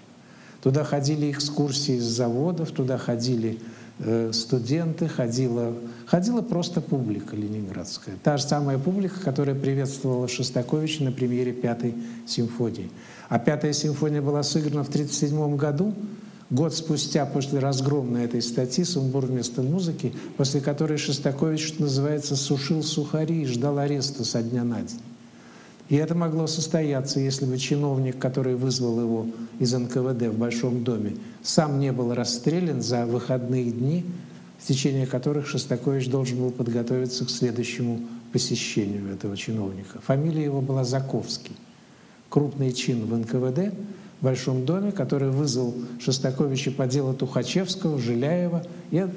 Туда ходили экскурсии из заводов, туда ходили э, студенты, ходила, ходила просто публика ленинградская. Та же самая публика, которая приветствовала Шостаковича на премьере Пятой симфонии. А Пятая симфония была сыграна в 1937 году, год спустя после разгромной этой статьи «Сумбур вместо музыки», после которой Шостакович, что называется, сушил сухари и ждал ареста со дня на день. И это могло состояться, если бы чиновник, который вызвал его из НКВД в Большом доме, сам не был расстрелян за выходные дни, в течение которых Шостакович должен был подготовиться к следующему посещению этого чиновника. Фамилия его была Заковский. Крупный чин в НКВД, в Большом доме, который вызвал Шостаковича по делу Тухачевского, Жиляева. И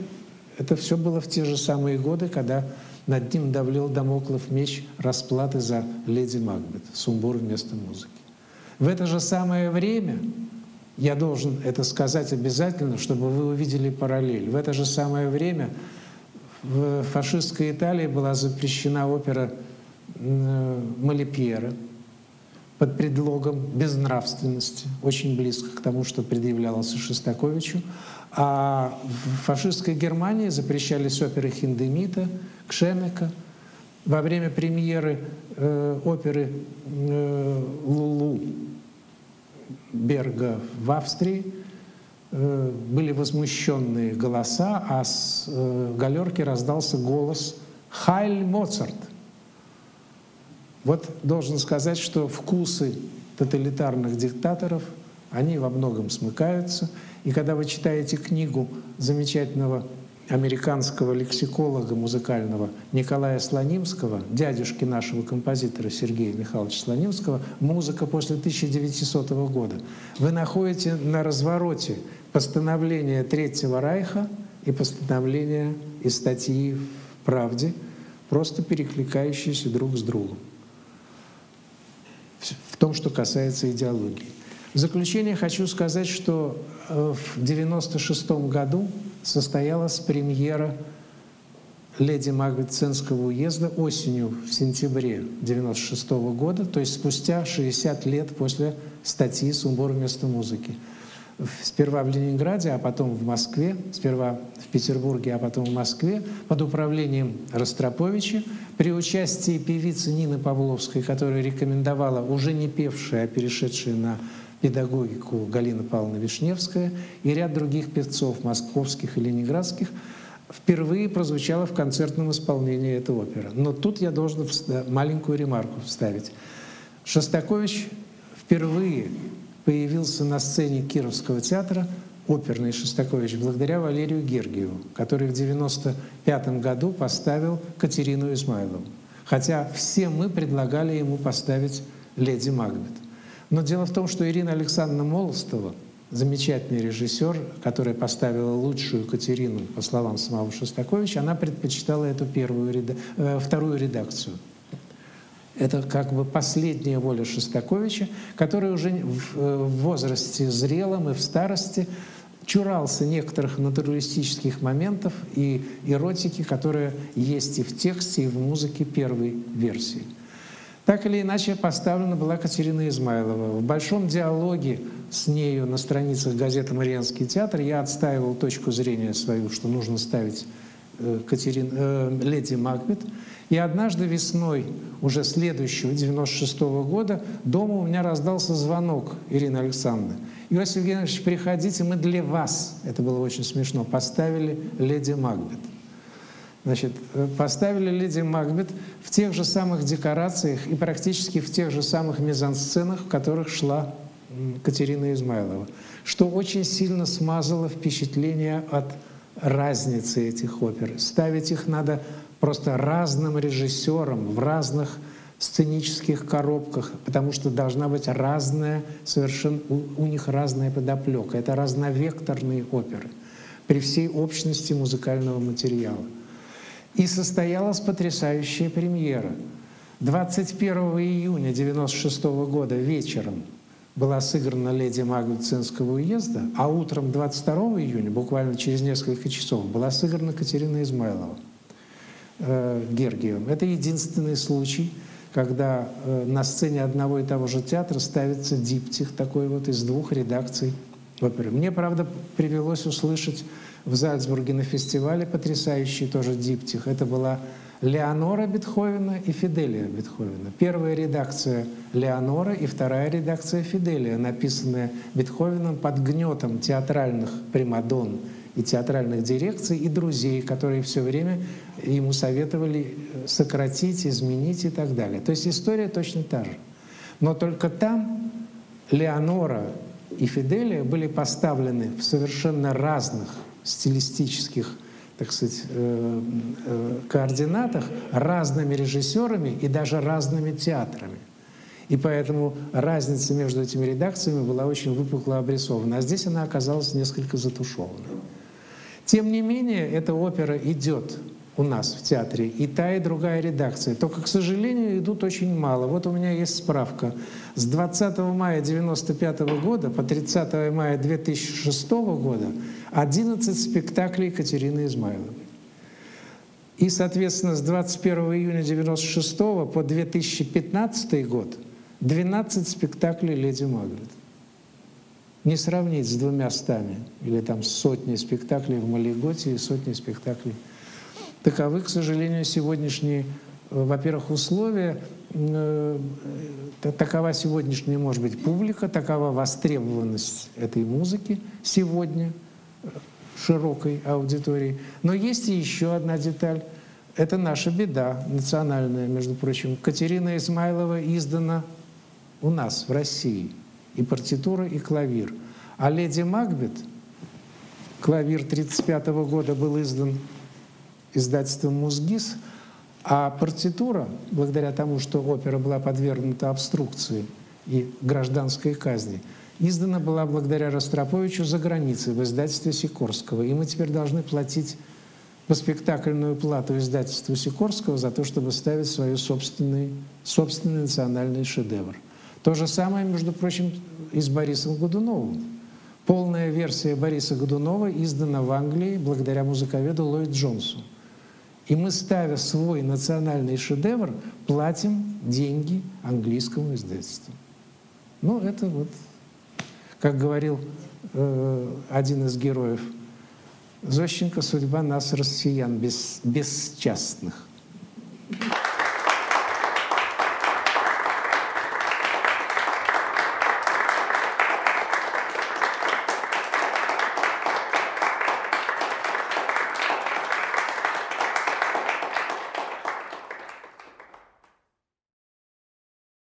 это все было в те же самые годы, когда над ним давлел домоклов меч расплаты за леди Макбет, сумбур вместо музыки. В это же самое время, я должен это сказать обязательно, чтобы вы увидели параллель, в это же самое время в фашистской Италии была запрещена опера Малипьера под предлогом безнравственности, очень близко к тому, что предъявлялось Шостаковичу. А в фашистской Германии запрещались оперы Хиндемита, Кшемека. Во время премьеры э, оперы э, «Лулу» Берга в Австрии э, были возмущенные голоса, а с э, галерки раздался голос «Хайль Моцарт!». Вот должен сказать, что вкусы тоталитарных диктаторов, они во многом смыкаются – и когда вы читаете книгу замечательного американского лексиколога музыкального Николая Слонимского, дядюшки нашего композитора Сергея Михайловича Слонимского, «Музыка после 1900 года», вы находите на развороте постановление Третьего Райха и постановление из статьи в «Правде», просто перекликающиеся друг с другом в том, что касается идеологии. В заключение хочу сказать, что в 1996 году состоялась премьера «Леди Магбет Ценского уезда» осенью, в сентябре 1996 года, то есть спустя 60 лет после статьи «Сумбур вместо музыки». Сперва в Ленинграде, а потом в Москве, сперва в Петербурге, а потом в Москве, под управлением Ростроповича, при участии певицы Нины Павловской, которая рекомендовала, уже не певшая, а перешедшая на педагогику Галина Павловна Вишневская и ряд других певцов московских и ленинградских, впервые прозвучала в концертном исполнении эта опера. Но тут я должен маленькую ремарку вставить. Шостакович впервые появился на сцене Кировского театра оперный Шостакович благодаря Валерию Гергиеву, который в 1995 году поставил Катерину Измайлову. Хотя все мы предлагали ему поставить «Леди Макбет». Но дело в том, что Ирина Александровна Молостова, замечательный режиссер, которая поставила лучшую Катерину, по словам самого Шостаковича, она предпочитала эту первую, э, вторую редакцию. Это как бы последняя воля Шостаковича, который уже в, э, в возрасте зрелом и в старости чурался некоторых натуралистических моментов и эротики, которые есть и в тексте, и в музыке первой версии. Так или иначе поставлена была Катерина Измайлова. В большом диалоге с нею на страницах газеты «Мариинский театр» я отстаивал точку зрения свою, что нужно ставить э, Катерин, э, леди Макбет. И однажды весной уже следующего, 96 -го года, дома у меня раздался звонок Ирины Александровны. Иосиф Евгеньевич, приходите, мы для вас, это было очень смешно, поставили «Леди Макбет». Значит, э, поставили леди Макбет в тех же самых декорациях и практически в тех же самых мизансценах, в которых шла Катерина Измайлова, что очень сильно смазало впечатление от разницы этих опер. Ставить их надо просто разным режиссерам в разных сценических коробках, потому что должна быть разная, совершенно у, у них разная подоплека. Это разновекторные оперы при всей общности музыкального материала. И состоялась потрясающая премьера. 21 июня 1996 года вечером была сыграна «Леди Магнуцинского уезда», а утром 22 июня, буквально через несколько часов, была сыграна Катерина Измайлова э, Гергиевым. Это единственный случай, когда э, на сцене одного и того же театра ставится диптих такой вот из двух редакций оперы. Мне, правда, привелось услышать в Зальцбурге на фестивале потрясающий тоже диптих. Это была Леонора Бетховена и Фиделия Бетховена. Первая редакция Леонора и вторая редакция Фиделия, написанная Бетховеном под гнетом театральных примадон и театральных дирекций и друзей, которые все время ему советовали сократить, изменить и так далее. То есть история точно та же. Но только там Леонора и Фиделия были поставлены в совершенно разных стилистических так сказать, э, э, координатах разными режиссерами и даже разными театрами. И поэтому разница между этими редакциями была очень выпукло обрисована. А здесь она оказалась несколько затушевана. Тем не менее, эта опера идет у нас в театре и та, и другая редакция. Только, к сожалению, идут очень мало. Вот у меня есть справка. С 20 мая 1995 года по 30 мая 2006 года 11 спектаклей Екатерины Измайловой. И, соответственно, с 21 июня 1996 по 2015 год 12 спектаклей «Леди Магрит». Не сравнить с двумя стами или там сотней спектаклей в Малиготе и сотней спектаклей Таковы, к сожалению, сегодняшние, э, во-первых, условия, э, такова сегодняшняя, может быть, публика, такова востребованность этой музыки сегодня э, широкой аудитории. Но есть и еще одна деталь. Это наша беда национальная, между прочим. Катерина Измайлова издана у нас, в России. И партитура, и клавир. А «Леди Макбет», клавир 1935 года был издан издательством «Музгис», а партитура, благодаря тому, что опера была подвергнута обструкции и гражданской казни, издана была благодаря Ростроповичу за границей в издательстве Сикорского. И мы теперь должны платить по спектакльную плату издательству Сикорского за то, чтобы ставить свой собственный, собственный национальный шедевр. То же самое, между прочим, и с Борисом Годуновым. Полная версия Бориса Годунова издана в Англии благодаря музыковеду Ллойд Джонсу. И мы, ставя свой национальный шедевр, платим деньги английскому издательству. Ну, это вот, как говорил э, один из героев Зощенко, судьба нас, россиян, без, бесчастных.